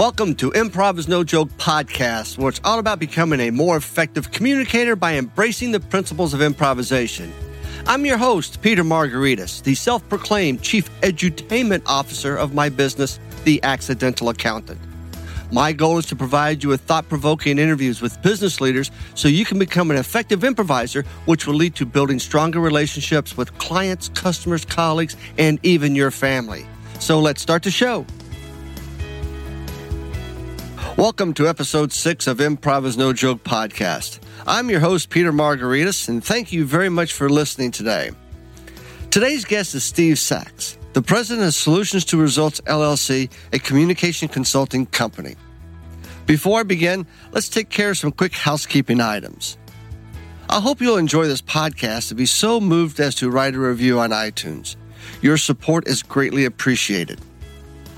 Welcome to Improv is No Joke podcast, where it's all about becoming a more effective communicator by embracing the principles of improvisation. I'm your host, Peter Margaritis, the self proclaimed chief edutainment officer of my business, The Accidental Accountant. My goal is to provide you with thought provoking interviews with business leaders so you can become an effective improviser, which will lead to building stronger relationships with clients, customers, colleagues, and even your family. So let's start the show. Welcome to episode six of Improv is No Joke podcast. I'm your host, Peter Margaritis, and thank you very much for listening today. Today's guest is Steve Sachs, the president of Solutions to Results LLC, a communication consulting company. Before I begin, let's take care of some quick housekeeping items. I hope you'll enjoy this podcast and be so moved as to write a review on iTunes. Your support is greatly appreciated.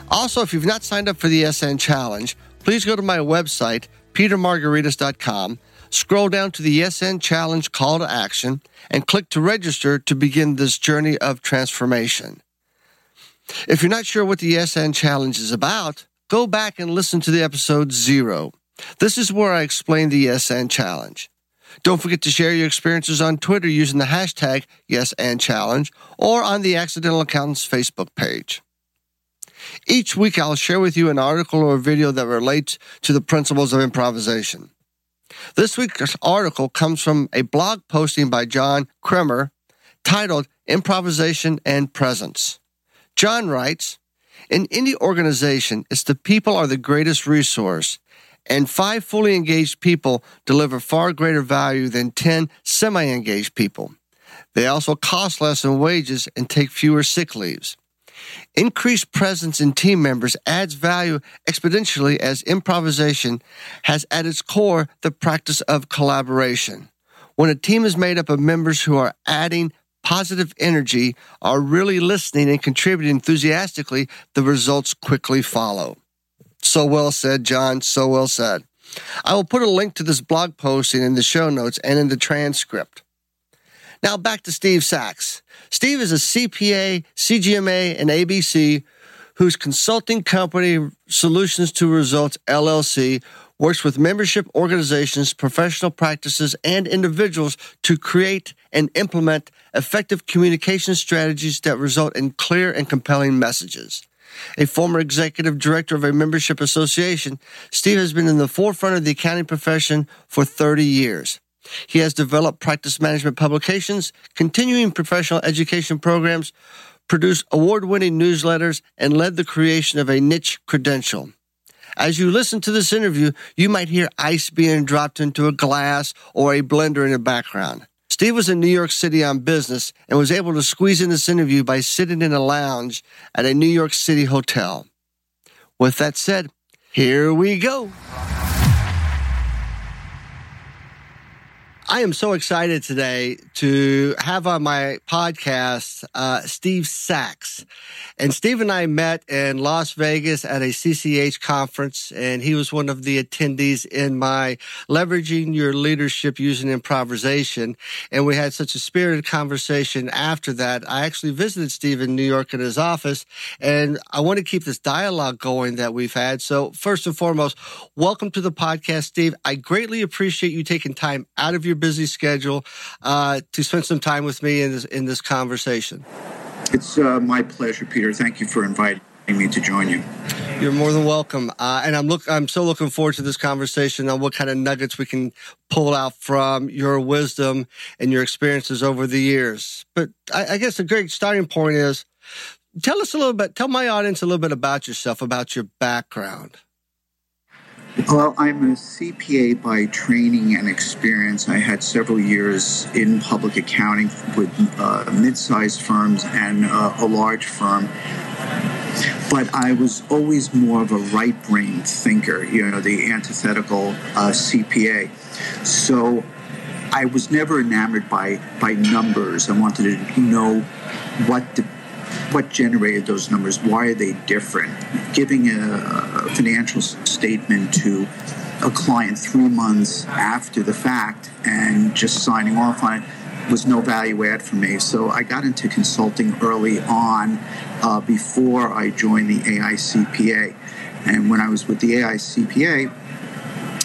Also, if you've not signed up for the Yes And Challenge, please go to my website, petermargaritis.com, scroll down to the Yes And Challenge call to action, and click to register to begin this journey of transformation. If you're not sure what the Yes And Challenge is about, go back and listen to the episode zero. This is where I explain the Yes And Challenge. Don't forget to share your experiences on Twitter using the hashtag YesAndChallenge or on the Accidental Accountants Facebook page. Each week, I'll share with you an article or video that relates to the principles of improvisation. This week's article comes from a blog posting by John Kremer titled Improvisation and Presence. John writes, In any organization, it's the people are the greatest resource, and five fully engaged people deliver far greater value than 10 semi engaged people. They also cost less in wages and take fewer sick leaves. Increased presence in team members adds value exponentially as improvisation has at its core the practice of collaboration. When a team is made up of members who are adding positive energy, are really listening and contributing enthusiastically, the results quickly follow. So well said, John. So well said. I will put a link to this blog posting in the show notes and in the transcript. Now back to Steve Sachs. Steve is a CPA, CGMA, and ABV whose consulting company Solutions to Results LLC works with membership organizations, professional practices, and individuals to create and implement effective communication strategies that result in clear and compelling messages. A former executive director of a membership association, Steve has been in the forefront of the accounting profession for 30 years. He has developed practice management publications, continuing professional education programs, produced award winning newsletters, and led the creation of a niche credential. As you listen to this interview, you might hear ice being dropped into a glass or a blender in the background. Steve was in New York City on business and was able to squeeze in this interview by sitting in a lounge at a New York City hotel. With that said, here we go. I am so excited today to have on my podcast uh, Steve Sachs. And Steve and I met in Las Vegas at a CCH conference, and he was one of the attendees in my Leveraging Your Leadership Using Improvisation. And we had such a spirited conversation after that. I actually visited Steve in New York in his office, and I want to keep this dialogue going that we've had. So, first and foremost, welcome to the podcast, Steve. I greatly appreciate you taking time out of your busy schedule uh, to spend some time with me in this in this conversation. It's uh, my pleasure, Peter. Thank you for inviting me to join you. You're more than welcome, uh, and I'm look. I'm so looking forward to this conversation on what kind of nuggets we can pull out from your wisdom and your experiences over the years. But I, I guess a great starting point is tell us a little bit. Tell my audience a little bit about yourself, about your background. Well, I'm a CPA by training and experience. I had several years in public accounting with uh, mid-sized firms and uh, a large firm. But I was always more of a right-brain thinker, you know, the antithetical uh, CPA. So I was never enamored by by numbers. I wanted to know what the what generated those numbers? Why are they different? Giving a, a financial statement to a client three months after the fact and just signing off on it was no value add for me. So I got into consulting early on uh, before I joined the AICPA. And when I was with the AICPA,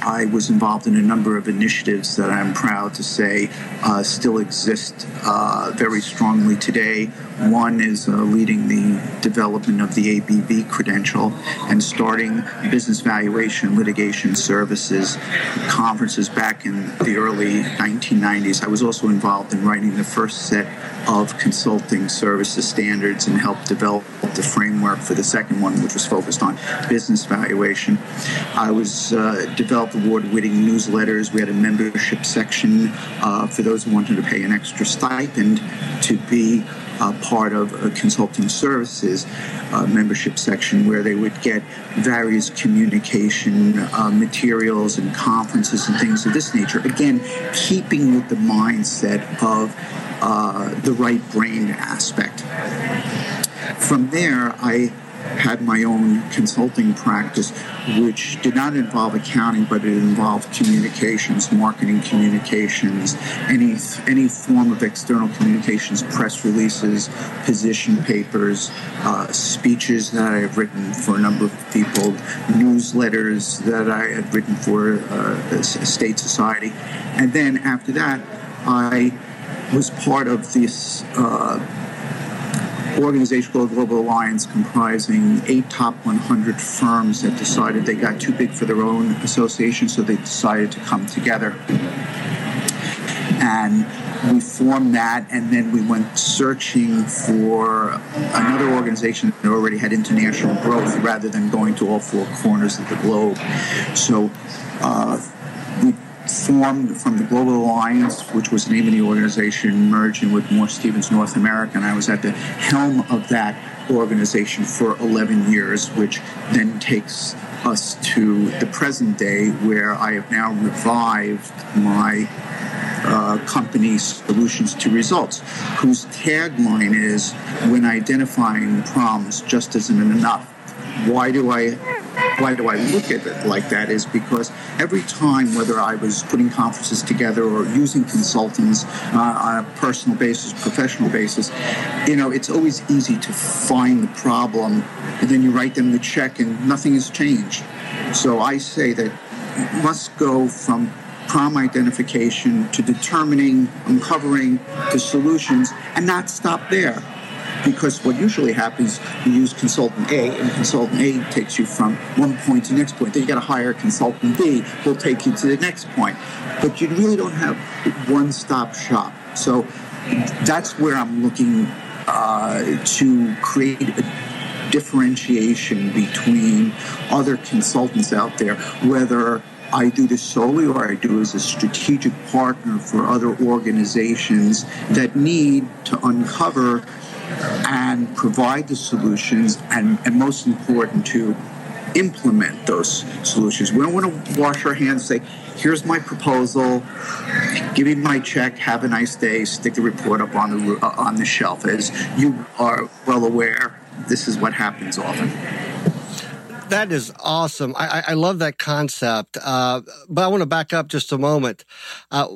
I was involved in a number of initiatives that I'm proud to say uh, still exist uh, very strongly today. One is uh, leading the development of the ABV credential and starting business valuation litigation services conferences back in the early 1990s. I was also involved in writing the first set of consulting services standards and helped develop the framework for the second one, which was focused on business valuation. I was uh, developed award-winning newsletters. We had a membership section uh, for those who wanted to pay an extra stipend to be part of a consulting services uh, membership section where they would get various communication uh, materials and conferences and things of this nature. Again, keeping with the mindset of uh, the right brain aspect. From there, I had my own consulting practice, which did not involve accounting, but it involved communications, marketing communications, any any form of external communications, press releases, position papers, uh, speeches that I have written for a number of people, newsletters that I had written for uh, a state society, and then after that, I was part of this uh, organization called Global Alliance, comprising eight top 100 firms that decided they got too big for their own association, so they decided to come together. And we formed that, and then we went searching for another organization that already had international growth rather than going to all four corners of the globe. So uh, formed from the Global Alliance, which was the name of the organization, merging with Moore Stephens North America, and I was at the helm of that organization for 11 years, which then takes us to the present day, where I have now revived my uh, company Solutions to Results, whose tagline is When identifying problems just isn't enough. Why do I why do I look at it like that is because every time, whether I was putting conferences together or using consultants uh, on a personal basis, professional basis, you know, it's always easy to find the problem and then you write them the check and nothing has changed. So I say that you must go from problem identification to determining, uncovering the solutions and not stop there because what usually happens, you use consultant A, and consultant A takes you from one point to the next point. Then you got to hire consultant B, who'll take you to the next point. But you really don't have one-stop shop. So that's where I'm looking uh, to create a differentiation between other consultants out there, whether I do this solely or I do as a strategic partner for other organizations that need to uncover and provide the solutions and, and most important to implement those solutions. We don't want to wash our hands and say, here's my proposal, give me my check, have a nice day, stick the report up on the, uh, on the shelf. As you are well aware, this is what happens often. That is awesome. I, I love that concept. Uh, but I want to back up just a moment. Uh,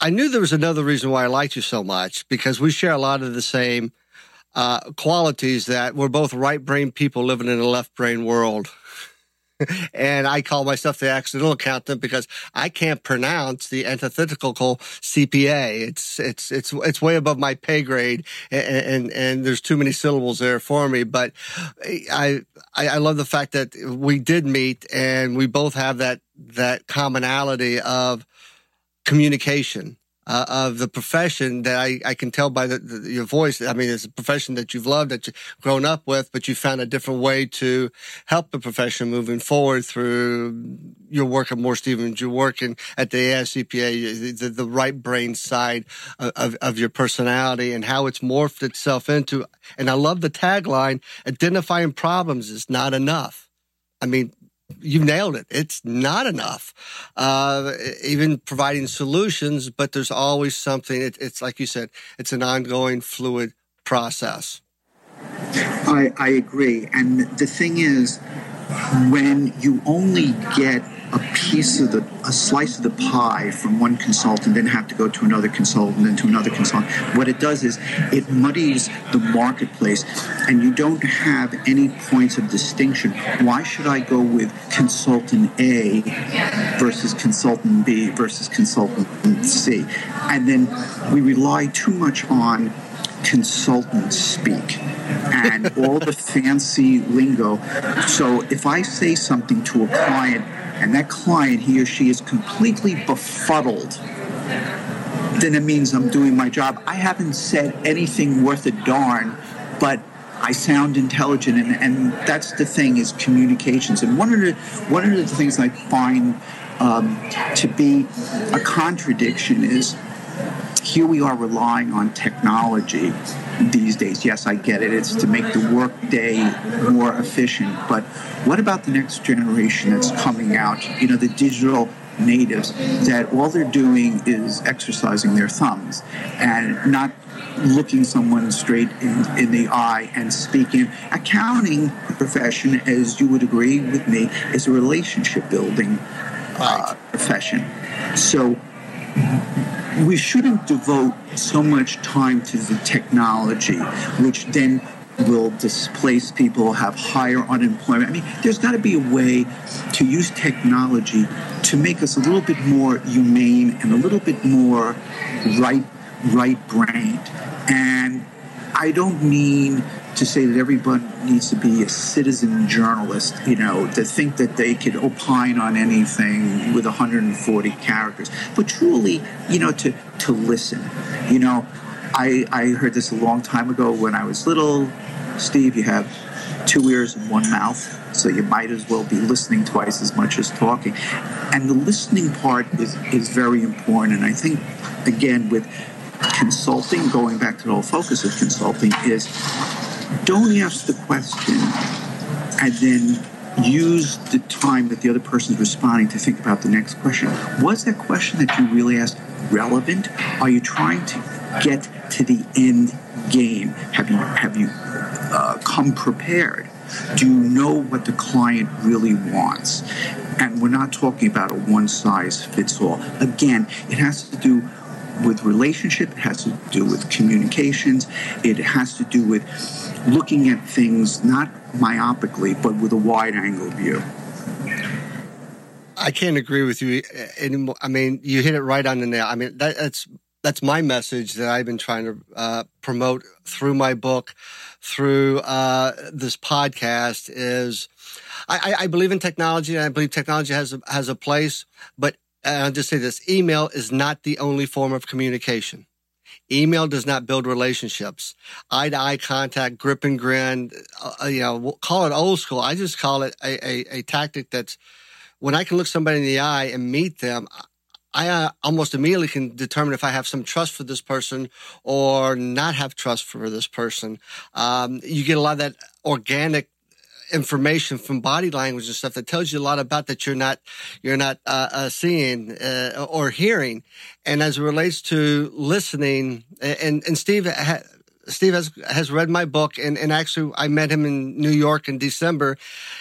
I knew there was another reason why I liked you so much because we share a lot of the same uh, qualities that we're both right brain people living in a left brain world. and I call myself the accidental accountant because I can't pronounce the antithetical CPA. It's it's it's it's way above my pay grade, and and, and there's too many syllables there for me. But I, I I love the fact that we did meet, and we both have that that commonality of communication uh, of the profession that I, I can tell by the, the, your voice. I mean, it's a profession that you've loved, that you've grown up with, but you found a different way to help the profession moving forward through your work at Moore Stephens, you're working at the AICPA, the, the right brain side of, of, of your personality and how it's morphed itself into. And I love the tagline, identifying problems is not enough. I mean, you nailed it. It's not enough. Uh, even providing solutions, but there's always something. It, it's like you said, it's an ongoing fluid process. I, I agree. And the thing is, when you only get a piece of the a slice of the pie from one consultant, then have to go to another consultant, then to another consultant. What it does is it muddies the marketplace, and you don't have any points of distinction. Why should I go with consultant A versus consultant B versus consultant C? And then we rely too much on consultant speak and all the fancy lingo. So if I say something to a client and that client, he or she is completely befuddled, then it means I'm doing my job. I haven't said anything worth a darn, but I sound intelligent, and, and that's the thing is communications. And one of the one of the things I find um, to be a contradiction is here we are relying on technology these days. Yes, I get it. It's to make the workday more efficient. But what about the next generation that's coming out? You know, the digital natives that all they're doing is exercising their thumbs and not looking someone straight in, in the eye and speaking. Accounting profession, as you would agree with me, is a relationship building uh, profession. So we shouldn't devote so much time to the technology, which then will displace people, have higher unemployment. I mean, there's got to be a way to use technology to make us a little bit more humane and a little bit more right right brained. And I don't mean to say that everyone needs to be a citizen journalist, you know, to think that they could opine on anything with 140 characters, but truly, you know, to, to listen. You know, I, I heard this a long time ago when I was little. Steve, you have two ears and one mouth, so you might as well be listening twice as much as talking. And the listening part is, is very important. And I think, again, with consulting, going back to the whole focus of consulting, is don't ask the question and then use the time that the other person is responding to think about the next question. Was that question that you really asked relevant? Are you trying to get to the end game? Have you have you uh, come prepared? Do you know what the client really wants? And we're not talking about a one size fits all. Again, it has to do with relationship, it has to do with communications, it has to do with looking at things not myopically, but with a wide angle view. I can't agree with you anymore. I mean, you hit it right on the nail. I mean, that, that's that's my message that I've been trying to uh, promote through my book, through uh, this podcast. Is I, I, believe in technology, and I believe technology has a, has a place. But I'll just say this: email is not the only form of communication. Email does not build relationships. Eye to eye contact, grip and grin, uh, you know, call it old school. I just call it a, a, a, tactic that's when I can look somebody in the eye and meet them, I uh, almost immediately can determine if I have some trust for this person or not have trust for this person. Um, you get a lot of that organic information from body language and stuff that tells you a lot about that you're not you're not uh, uh, seeing uh, or hearing. And as it relates to listening, and and Steve. Ha- Steve has has read my book, and, and actually, I met him in New York in December.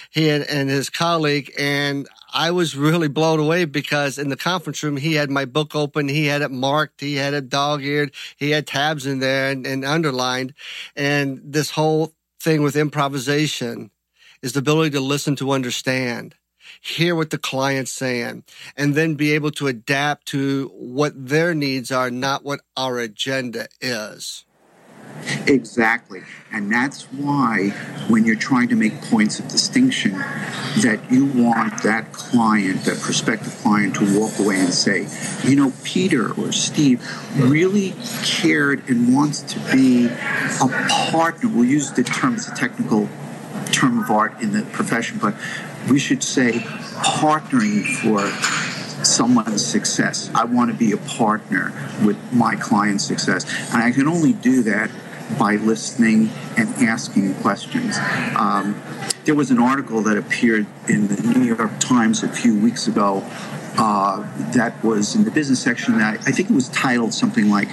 He and, and his colleague, and I was really blown away because in the conference room, he had my book open, he had it marked, he had it dog eared, he had tabs in there and, and underlined, and this whole thing with improvisation is the ability to listen to understand, hear what the client's saying, and then be able to adapt to what their needs are, not what our agenda is. Exactly. And that's why when you're trying to make points of distinction, that you want that client, that prospective client, to walk away and say, you know, Peter or Steve really cared and wants to be a partner. We'll use the term, it's a technical term of art in the profession, but we should say partnering for someone's success. I want to be a partner with my client's success. And I can only do that by listening and asking questions. Um, there was an article that appeared in the New York Times a few weeks ago uh, that was in the business section that I think it was titled something like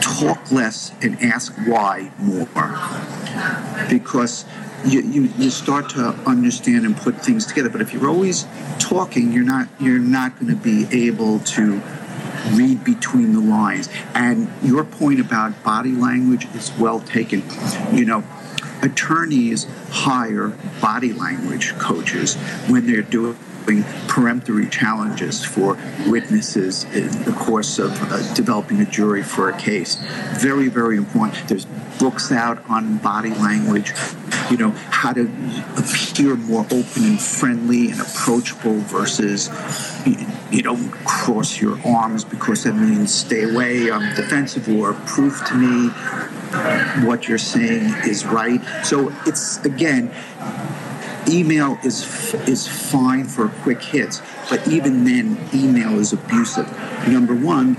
Talk Less and Ask Why More. Because you, you, you start to understand and put things together. But if you're always talking, you're not you're not going to be able to read between the lines. And your point about body language is well taken. You know, attorneys hire body language coaches when they're doing peremptory challenges for witnesses in the course of uh, developing a jury for a case. Very, very important. There's books out on body language, you know, how to appear more open and friendly and approachable versus, you know, cross your arms because that means stay away, I'm defensive, or prove to me what you're saying is right. So it's, again, email is is fine for quick hits, but even then, email is abusive. Number one,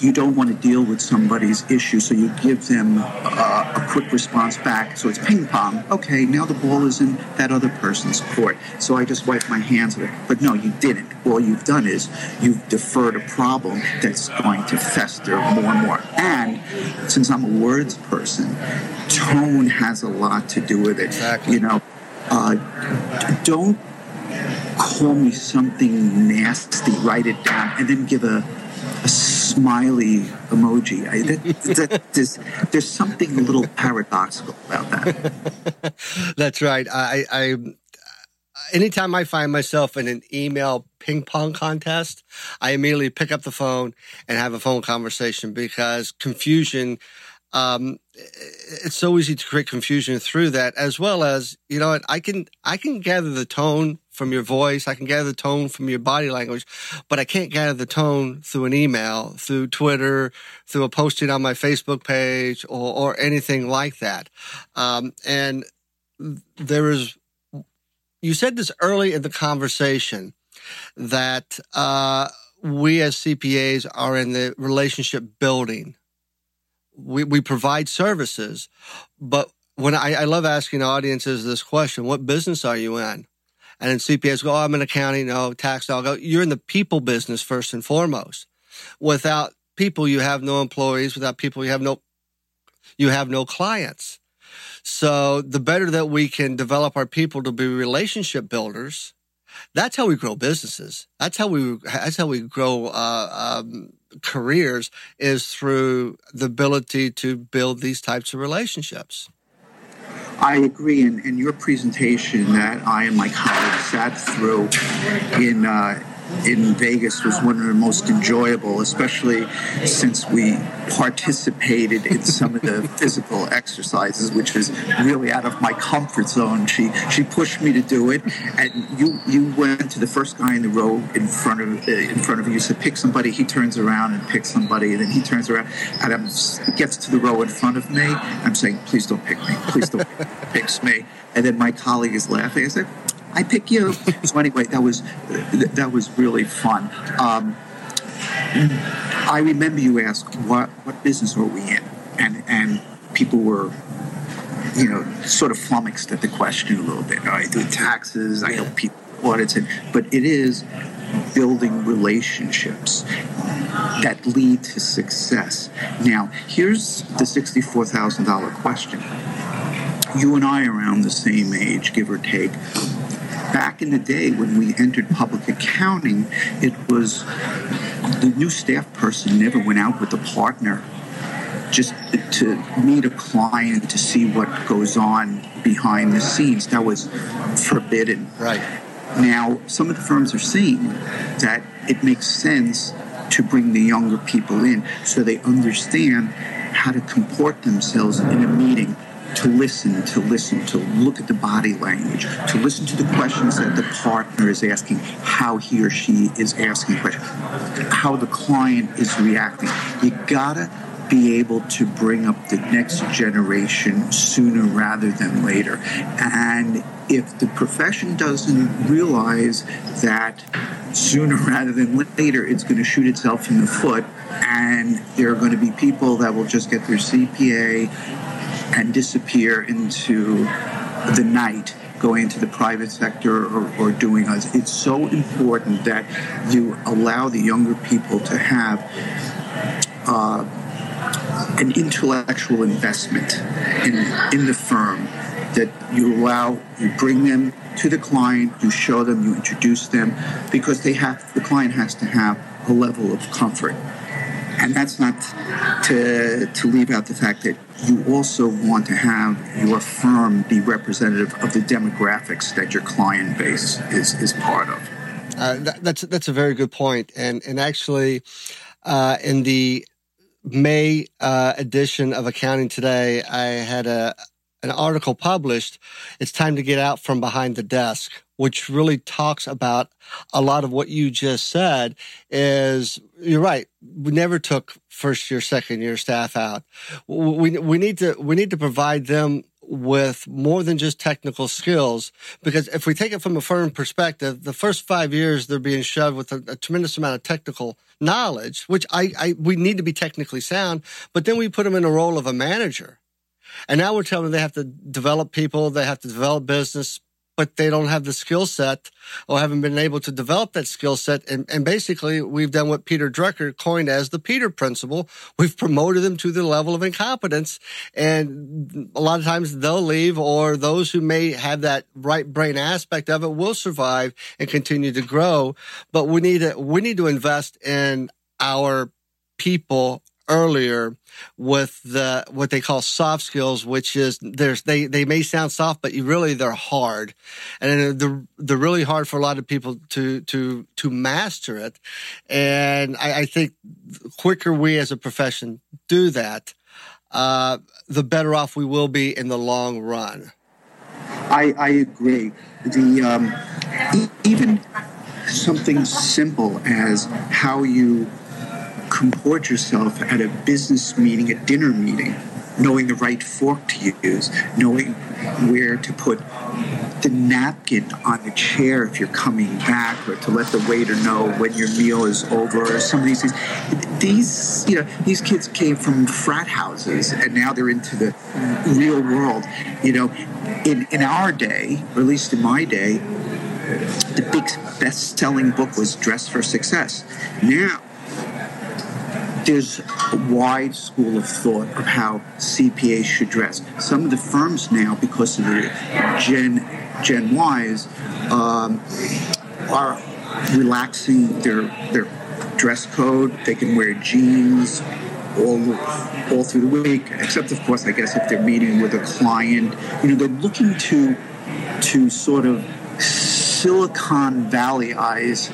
you don't want to deal with somebody's issue, so you give them uh, a quick response back. So it's ping pong. Okay, now the ball is in that other person's court. So I just wipe my hands of it. But no, you didn't. All you've done is you've deferred a problem that's going to fester more and more. And since I'm a words person, tone has a lot to do with it. Exactly. You know, uh, don't call me something nasty, write it down, and then give a, a smiley emoji. I, that, that, there's, there's something a little paradoxical about that. That's right. I, I, anytime I find myself in an email ping pong contest, I immediately pick up the phone and have a phone conversation because confusion um, it's so easy to create confusion through that, as well as you know, I can I can gather the tone from your voice, I can gather the tone from your body language, but I can't gather the tone through an email, through Twitter, through a posting on my Facebook page, or or anything like that. Um, and there is, you said this early in the conversation that uh, we as CPAs are in the relationship building we, we provide services, but when I, I love asking audiences this question, what business are you in? And then CPAs go, oh, I'm in accounting, no, tax, I'll go, oh, you're in the people business first and foremost. Without people, you have no employees. Without people, you have no, you have no clients. So the better that we can develop our people to be relationship builders, that's how we grow businesses. That's how we, that's how we grow, uh, um, careers is through the ability to build these types of relationships. I agree, and your presentation that I and my colleagues sat through in uh, in Vegas was one of the most enjoyable, especially since we participated in some of the physical exercises, which was really out of my comfort zone. She she pushed me to do it, and you you went to the first guy in the row in front of uh, in front of you. Said pick somebody. He turns around and picks somebody, and then he turns around and I'm, gets to the row in front of me. I'm saying, please don't pick me. Please don't pick me. And then my colleague is laughing. I said, I pick you. so anyway, that was that was really fun. Um, I remember you asked what what business were we in, and and people were you know sort of flummoxed at the question a little bit. I do taxes. I help people audits, and but it is building relationships that lead to success. Now, here's the sixty-four thousand dollar question. You and I are around the same age, give or take back in the day when we entered public accounting, it was the new staff person never went out with a partner just to meet a client to see what goes on behind the scenes. That was forbidden. Right. Now, some of the firms are seeing that it makes sense to bring the younger people in so they understand how to comport themselves in a meeting to listen, to listen, to look at the body language, to listen to the questions that the partner is asking, how he or she is asking questions, how the client is reacting. You gotta be able to bring up the next generation sooner rather than later. And if the profession doesn't realize that sooner rather than later it's going to shoot itself in the foot, and there are going to be people that will just get their CPA and disappear into the night going into the private sector or, or doing us. It's so important that you allow the younger people to have uh, an intellectual investment in, in the firm that you allow, you bring them to the client, you show them, you introduce them, because they have, the client has to have a level of comfort. And that's not to, to leave out the fact that you also want to have your firm be representative of the demographics that your client base is, is part of. Uh, that, that's that's a very good point, and and actually, uh, in the May uh, edition of Accounting Today, I had a an article published. It's time to get out from behind the desk, which really talks about a lot of what you just said. Is you're right. We never took first year, second year staff out. We we need to we need to provide them with more than just technical skills. Because if we take it from a firm perspective, the first five years they're being shoved with a, a tremendous amount of technical knowledge, which I, I, we need to be technically sound, but then we put them in the role of a manager. And now we're telling them they have to develop people, they have to develop business, but they don't have the skill set or haven't been able to develop that skill set. And, and, basically, we've done what Peter Drucker coined as the Peter principle. We've promoted them to the level of incompetence. And a lot of times they'll leave, or those who may have that right brain aspect of it will survive and continue to grow. But we need to, we need to invest in our people earlier with the what they call soft skills, which is there's they they may sound soft, but really they're hard, and they're they're really hard for a lot of people to to to master it. And I, I think quicker we as a profession do that, uh, the better off we will be in the long run. I, I agree. The um, e- even something simple as how you comport yourself at a business meeting, a dinner meeting, knowing the right fork to use, knowing where to put the napkin on the chair if you're coming back, or to let the waiter know when your meal is over, or some of these things. These, you know, these kids came from frat houses, and now they're into the real world. You know, in in our day, or at least in my day, the big best-selling book was Dress for Success. Now there's a wide school of thought of how CPAs should dress. Some of the firms now, because of the Gen Gen Ys, um, are relaxing their their dress code. They can wear jeans all all through the week, except of course, I guess if they're meeting with a client, you know, they're looking to to sort of Silicon Valley eyes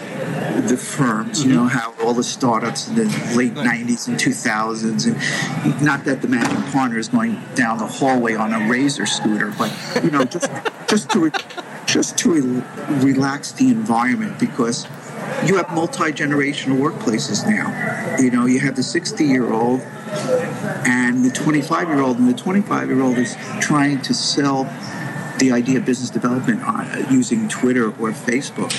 the firms, you know, mm-hmm. how all the startups in the late 90s and 2000s, and not that the managing partner is going down the hallway on a razor scooter, but, you know, just, just to, just to relax the environment because you have multi-generational workplaces now. You know, you have the 60-year-old and the 25-year-old, and the 25-year-old is trying to sell the idea of business development on, uh, using Twitter or Facebook.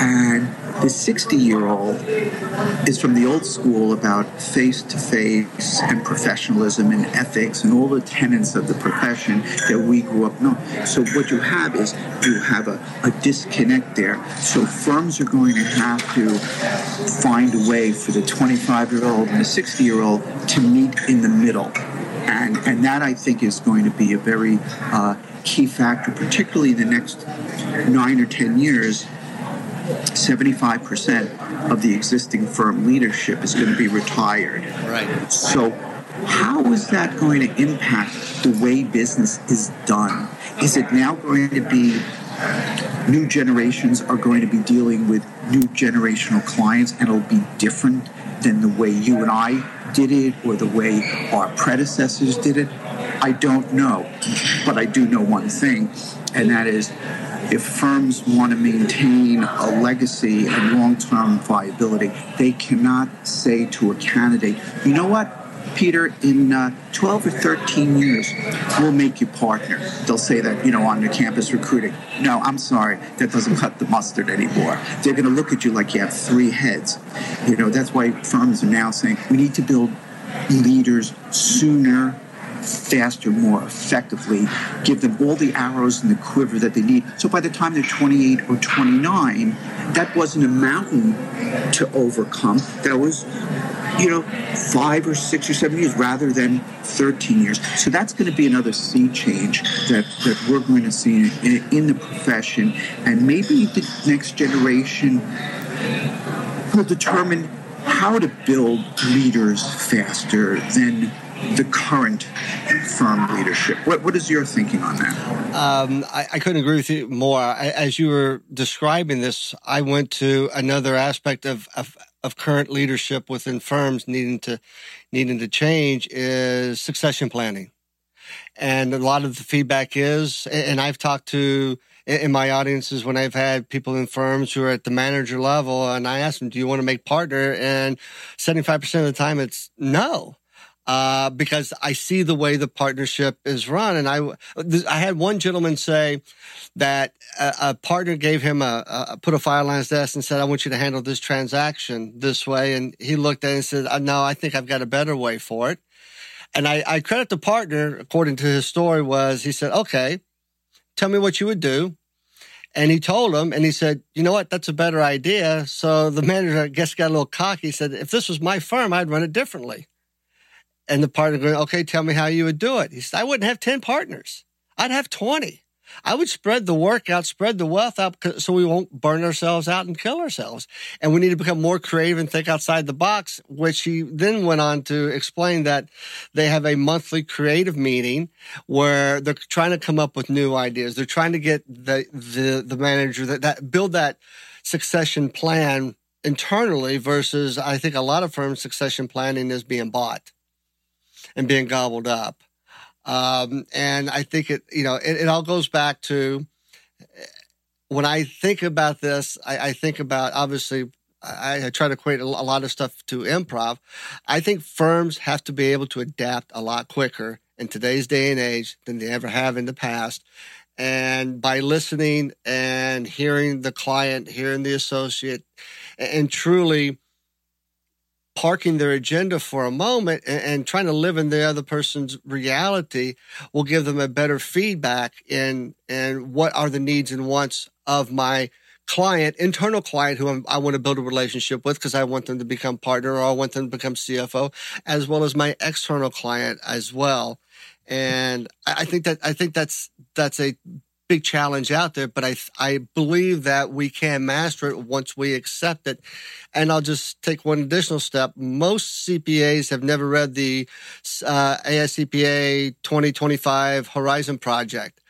And the 60 year old is from the old school about face to face and professionalism and ethics and all the tenets of the profession that we grew up knowing. So, what you have is you have a, a disconnect there. So, firms are going to have to find a way for the 25 year old and the 60 year old to meet in the middle. And, and that I think is going to be a very uh, key factor, particularly in the next nine or 10 years. 75% of the existing firm leadership is going to be retired. Right. So, how is that going to impact the way business is done? Is it now going to be new generations are going to be dealing with new generational clients and it'll be different than the way you and I did it or the way our predecessors did it? I don't know. But I do know one thing, and that is if firms want to maintain a legacy and long term viability, they cannot say to a candidate, you know what? Peter, in uh, 12 or 13 years, we'll make you partner. They'll say that, you know, on the campus recruiting. No, I'm sorry, that doesn't cut the mustard anymore. They're going to look at you like you have three heads. You know, that's why firms are now saying we need to build leaders sooner faster, more effectively, give them all the arrows in the quiver that they need. So by the time they're 28 or 29, that wasn't a mountain to overcome. That was you know, five or six or seven years rather than 13 years. So that's going to be another sea change that, that we're going to see in, in the profession. And maybe the next generation will determine how to build leaders faster than the current firm leadership. What, what is your thinking on that? Um, I, I, couldn't agree with you more. I, as you were describing this, I went to another aspect of, of, of current leadership within firms needing to needing to change is succession planning. And a lot of the feedback is, and I've talked to in my audiences when I've had people in firms who are at the manager level and I ask them, do you want to make partner? And 75% of the time it's no uh, because I see the way the partnership is run. And I, I had one gentleman say that a, a partner gave him a, a, put a file on his desk and said, I want you to handle this transaction this way. And he looked at it and said, uh, no, I think I've got a better way for it. And I, I credit the partner, according to his story, was he said, okay, tell me what you would do. And he told him, and he said, you know what? That's a better idea. So the manager, I guess, got a little cocky. He said, if this was my firm, I'd run it differently. And the partner going, okay, tell me how you would do it. He said, I wouldn't have 10 partners. I'd have 20. I would spread the work out, spread the wealth out so we won't burn ourselves out and kill ourselves. And we need to become more creative and think outside the box, which he then went on to explain that they have a monthly creative meeting where they're trying to come up with new ideas. They're trying to get the, the, the manager that, that build that succession plan internally versus I think a lot of firms succession planning is being bought and being gobbled up. Um, and I think it, you know, it, it, all goes back to when I think about this, I, I think about obviously I, I, try to equate a lot of stuff to improv. I think firms have to be able to adapt a lot quicker in today's day and age than they ever have in the past. And by listening and hearing the client, hearing the associate, and truly parking their agenda for a moment and, and, trying to live in the other person's reality will give them a better feedback in and what are the needs and wants of my client, internal client who I'm, i want to build a relationship with because I want them to become partner or I want them to become CFO, as well as my external client as well. And I think that I think that's that's a big challenge out there, but I I believe that we can master it once we accept it. And I'll just take one additional step. Most CPAs have never read the uh, AICPA 2025 Horizon Project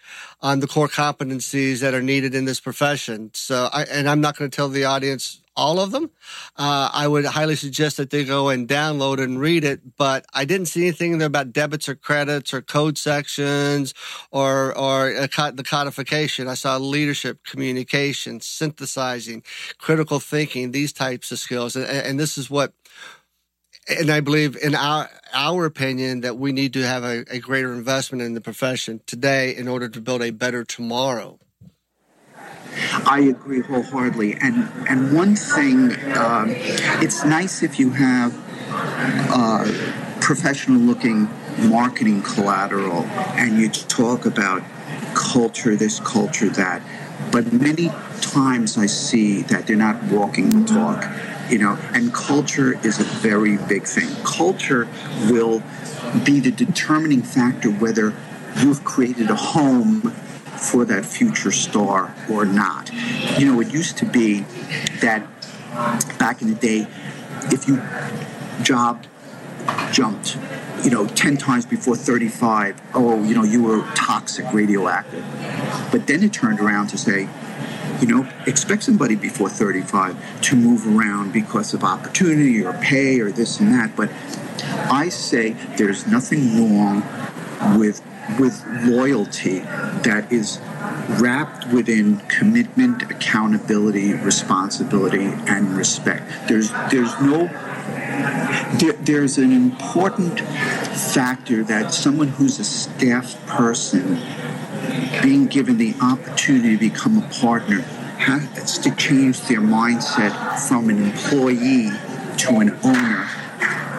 on the core competencies that are needed in this profession. So, I, and I'm not going to tell the audience all of them. Uh, I would highly suggest that they go and download and read it. But I didn't see anything in there about debits or credits or code sections or or the codification. I saw leadership, communication, synthesizing, critical thinking, these types of skills, and, and this is what. And I believe, in our our opinion, that we need to have a, a greater investment in the profession today in order to build a better tomorrow. I agree wholeheartedly. And and one thing, um, it's nice if you have uh, professional-looking marketing collateral, and you talk about culture, this culture, that. But many times I see that they're not walking the talk. You know, and culture is a very big thing. Culture will be the determining factor whether you've created a home for that future star or not. You know, it used to be that back in the day, if you job jumped, you know, 10 times before 35, oh, you know, you were toxic, radioactive. But then it turned around to say, you know, expect somebody before 35 to move around because of opportunity or pay or this and that. But I say there's nothing wrong with with loyalty that is wrapped within commitment, accountability, responsibility, and respect. There's there's no there, there's an important factor that someone who's a staff person being given the opportunity to become a partner has to change their mindset from an employee to an owner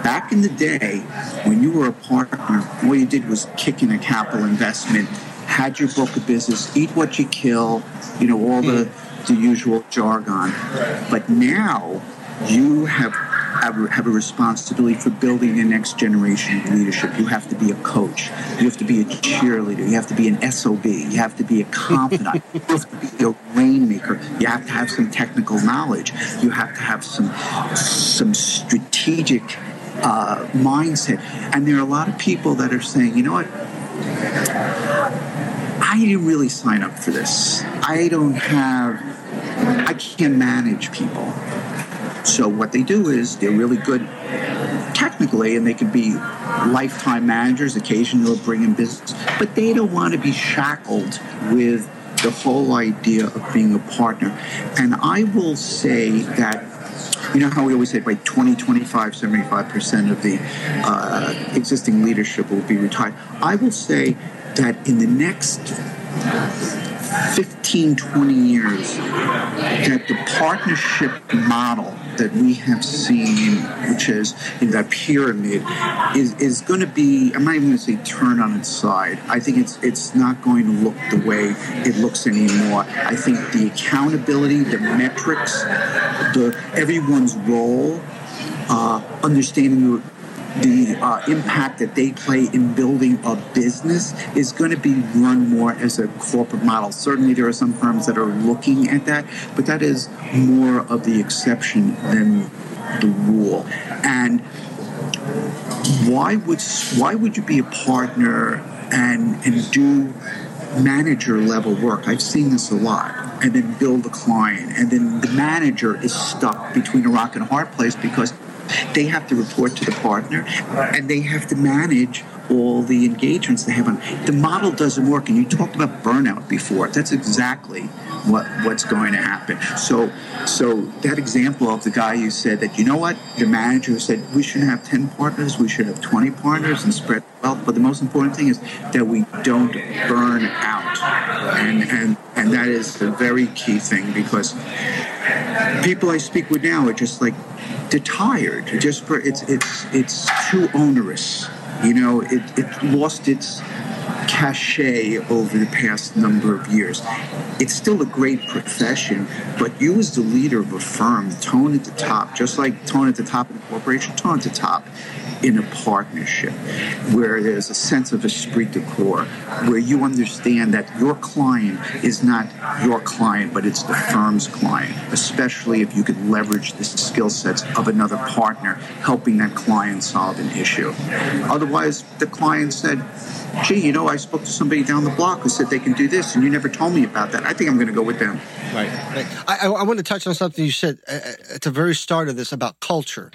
back in the day, when you were a partner, all you did was kick in a capital investment, had your book of business, eat what you kill, you know, all the, hmm. the usual jargon. But now you have have, have a responsibility for building the next generation of leadership. You have to be a coach. You have to be a cheerleader. You have to be an SOB. You have to be a confidant. you have to be a rainmaker. You have to have some technical knowledge. You have to have some some strategic uh, mindset. And there are a lot of people that are saying, you know what? I didn't really sign up for this. I don't have, I can't manage people. So what they do is they're really good technically, and they can be lifetime managers. Occasionally they'll bring in business, but they don't want to be shackled with the whole idea of being a partner. And I will say that you know how we always say by 20, 25, 75% of the uh, existing leadership will be retired. I will say that in the next 15, 20 years, that the partnership model that we have seen, which is in that pyramid, is, is going to be, I'm not even going to say turn on its side. I think it's it's not going to look the way it looks anymore. I think the accountability, the metrics, the everyone's role, uh, understanding the uh, impact that they play in building a business is going to be run more as a corporate model. Certainly, there are some firms that are looking at that, but that is more of the exception than the rule. And why would why would you be a partner and and do manager level work? I've seen this a lot and then build a client. And then the manager is stuck between a rock and a hard place because they have to report to the partner and they have to manage all the engagements they have on. The model doesn't work, and you talked about burnout before. That's exactly what what's going to happen. So, so that example of the guy you said that you know what the manager said we shouldn't have ten partners, we should have twenty partners and spread wealth. But the most important thing is that we don't burn out, and and and that is a very key thing because people I speak with now are just like they're tired. Just for it's it's it's too onerous. You know, it, it lost its cachet over the past number of years. It's still a great profession, but you as the leader of a firm, tone at the top, just like tone at the top of a corporation, tone at the top in a partnership where there's a sense of esprit de corps, where you understand that your client is not your client, but it's the firm's client, especially if you could leverage the skill sets of another partner helping that client solve an issue. Otherwise, the client said, gee, you know, I spoke to somebody down the block who said they can do this, and you never told me about that. I think I'm going to go with them. Right. right. I, I, want to touch on something you said uh, uh, at the very start of this about culture.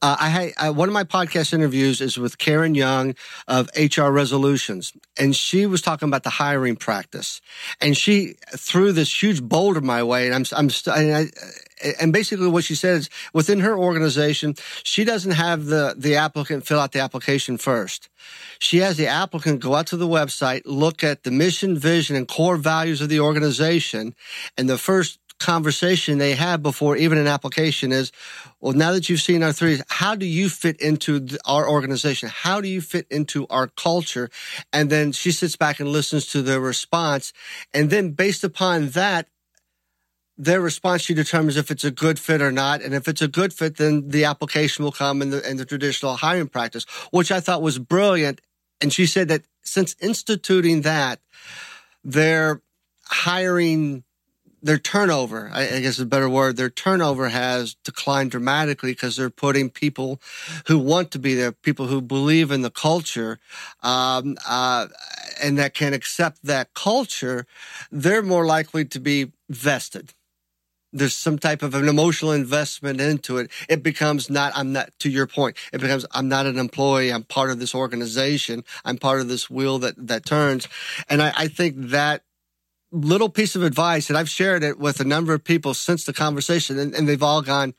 Uh, I had uh, one of my podcast interviews is with Karen Young of HR Resolutions, and she was talking about the hiring practice, and she threw this huge boulder my way, and I'm I'm and, I, and basically what she said is within her organization, she doesn't have the the applicant fill out the application first. She has the applicant go out to the website, look at the mission, vision, and core values of the organization, and the first conversation they have before even an application is, well, now that you've seen our three, how do you fit into the, our organization? How do you fit into our culture? And then she sits back and listens to the response. And then based upon that, their response, she determines if it's a good fit or not. And if it's a good fit, then the application will come in the, in the traditional hiring practice, which I thought was brilliant. And she said that since instituting that, their hiring their turnover, I, guess is a better word, their turnover has declined dramatically because they're putting people who want to be there, people who believe in the culture, um, uh, and that can accept that culture, they're more likely to be vested. There's some type of an emotional investment into it. It becomes not, I'm not, to your point, it becomes, I'm not an employee. I'm part of this organization. I'm part of this wheel that, that turns. And I, I think that little piece of advice, and I've shared it with a number of people since the conversation, and, and they've all gone,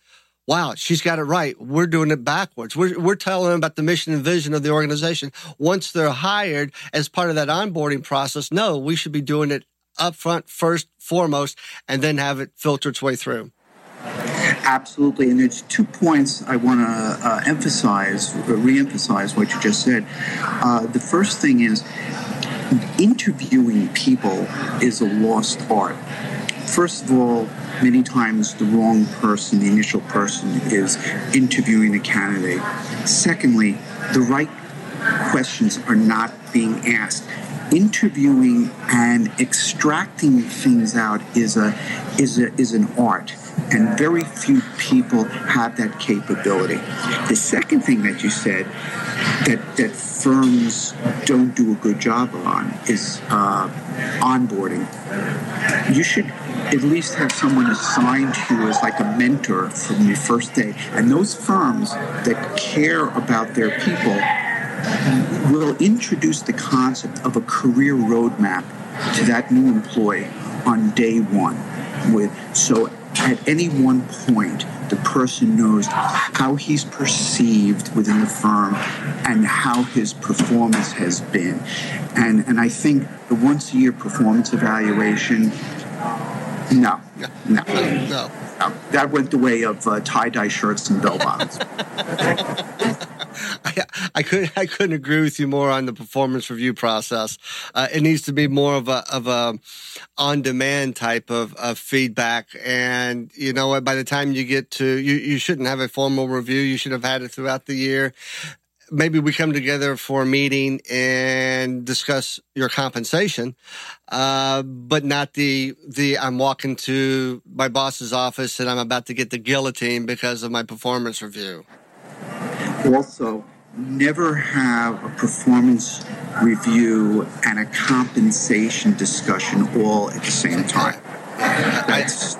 wow, she's got it right. We're doing it backwards. We're, we're telling them about the mission and vision of the organization. Once they're hired as part of that onboarding process, no, we should be doing it up front, first, foremost, and then have it filter its way through. Absolutely, and there's two points I want to uh, emphasize, re-emphasize what you just said. Uh, the first thing is interviewing people is a lost art. first of all, many times the wrong person, the initial person, is interviewing the candidate. Secondly, the right questions are not being asked. Interviewing and extracting things out is a is a is an art and very few people have that capability. The second thing that you said that that firms don't do a good job on is uh, onboarding. You should at least have someone assigned to you as like a mentor from your first day. And those firms that care about their people will introduce the concept of a career roadmap to that new employee on day one with so at any one point, the person knows how he's perceived within the firm and how his performance has been. And, and I think the once a year performance evaluation, no, no, no. no. That went the way of uh, tie dye shirts and bell bottoms. I, I could I couldn't agree with you more on the performance review process. Uh, it needs to be more of a of a on demand type of, of feedback. And you know what? By the time you get to you, you shouldn't have a formal review. You should have had it throughout the year. Maybe we come together for a meeting and discuss your compensation, uh, but not the the I'm walking to my boss's office and I'm about to get the guillotine because of my performance review also never have a performance review and a compensation discussion all at the same time. That's,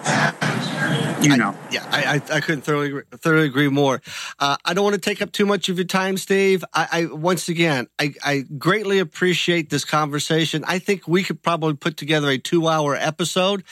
you know. I, yeah, I, I, I, couldn't thoroughly thoroughly agree more. Uh, I don't want to take up too much of your time, Steve. I, I once again, I, I greatly appreciate this conversation. I think we could probably put together a two hour episode,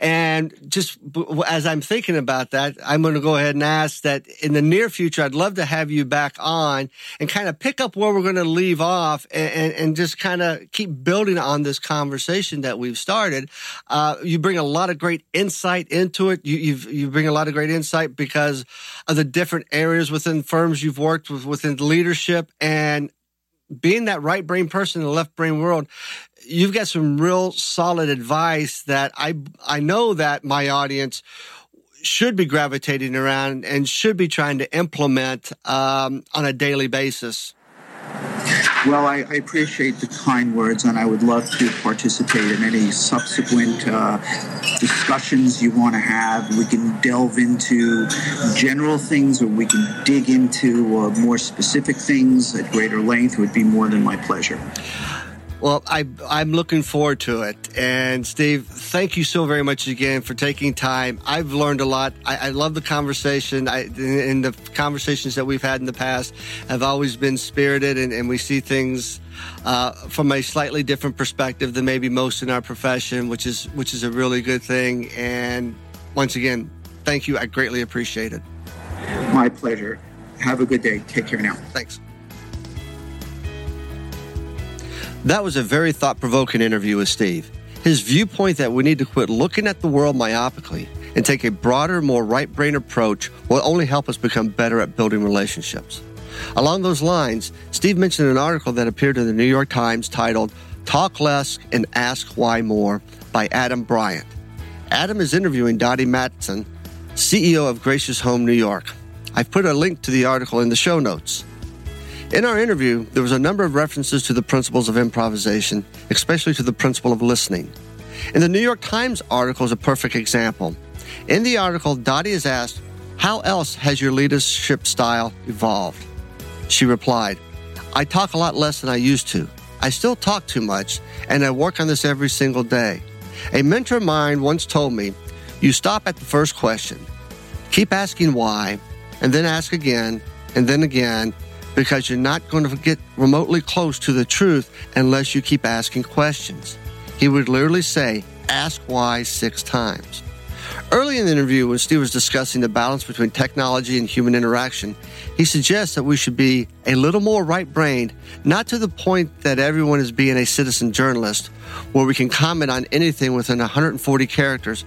and just as I'm thinking about that, I'm going to go ahead and ask that in the near future, I'd love to have you back on and kind of pick up where we're going to leave off, and, and, and just kind of keep building on this conversation that we've started. Uh, you bring a lot of great insight into it. You you bring a lot of great insight because of the different areas within firms you've worked with within leadership and being that right brain person in the left brain world. You've got some real solid advice that I I know that my audience should be gravitating around and should be trying to implement um, on a daily basis. Well, I, I, appreciate the kind words, and I would love to participate in any subsequent uh, discussions you want to have. We can delve into general things, or we can dig into uh, more specific things at greater length. It would be more than my pleasure. Well, I, I'm looking forward to it. And Steve, thank you so very much again for taking time. I've learned a lot. I, I love the conversation. I, and the conversations that we've had in the past have always been spirited, and, and we see things uh, from a slightly different perspective than maybe most in our profession, which is which is a really good thing. And once again, thank you. I greatly appreciate it. My pleasure. Have a good day. Take care now. Thanks. That was a very thought provoking interview with Steve. His viewpoint that we need to quit looking at the world myopically and take a broader, more right brain approach will only help us become better at building relationships. Along those lines, Steve mentioned an article that appeared in the New York Times titled Talk Less and Ask Why More by Adam Bryant. Adam is interviewing Dottie Mattison, CEO of Gracious Home New York. I've put a link to the article in the show notes. In our interview, there was a number of references to the principles of improvisation, especially to the principle of listening. In the New York Times article is a perfect example. In the article, Dottie is asked, How else has your leadership style evolved? She replied, I talk a lot less than I used to. I still talk too much, and I work on this every single day. A mentor of mine once told me, You stop at the first question, keep asking why, and then ask again, and then again, because you're not going to get remotely close to the truth unless you keep asking questions. He would literally say, Ask why six times. Early in the interview, when Steve was discussing the balance between technology and human interaction, he suggests that we should be a little more right brained, not to the point that everyone is being a citizen journalist, where we can comment on anything within 140 characters,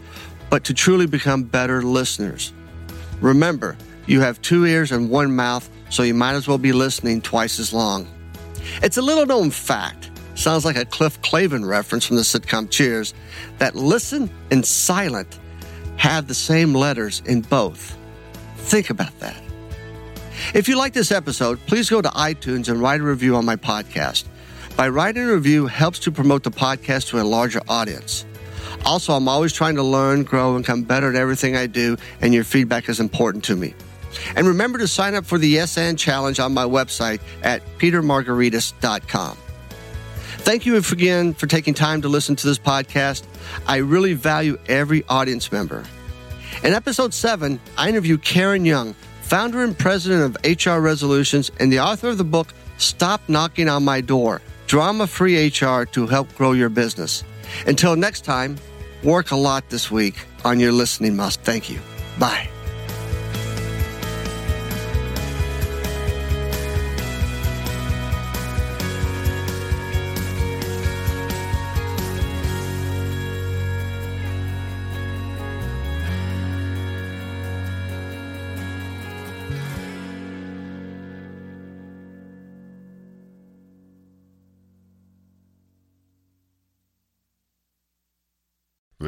but to truly become better listeners. Remember, you have two ears and one mouth so you might as well be listening twice as long. It's a little known fact sounds like a Cliff Clavin reference from the sitcom Cheers, that listen and silent have the same letters in both. Think about that. If you like this episode, please go to iTunes and write a review on my podcast. By writing a review helps to promote the podcast to a larger audience. Also, I'm always trying to learn, grow, and become better at everything I do, and your feedback is important to me. And remember to sign up for the and Challenge on my website at petermargaritis.com. Thank you again for taking time to listen to this podcast. I really value every audience member. In episode 7, I interview Karen Young, founder and president of HR Resolutions and the author of the book Stop Knocking on My Door Drama Free HR to Help Grow Your Business. Until next time, work a lot this week on your listening muscle. Thank you. Bye.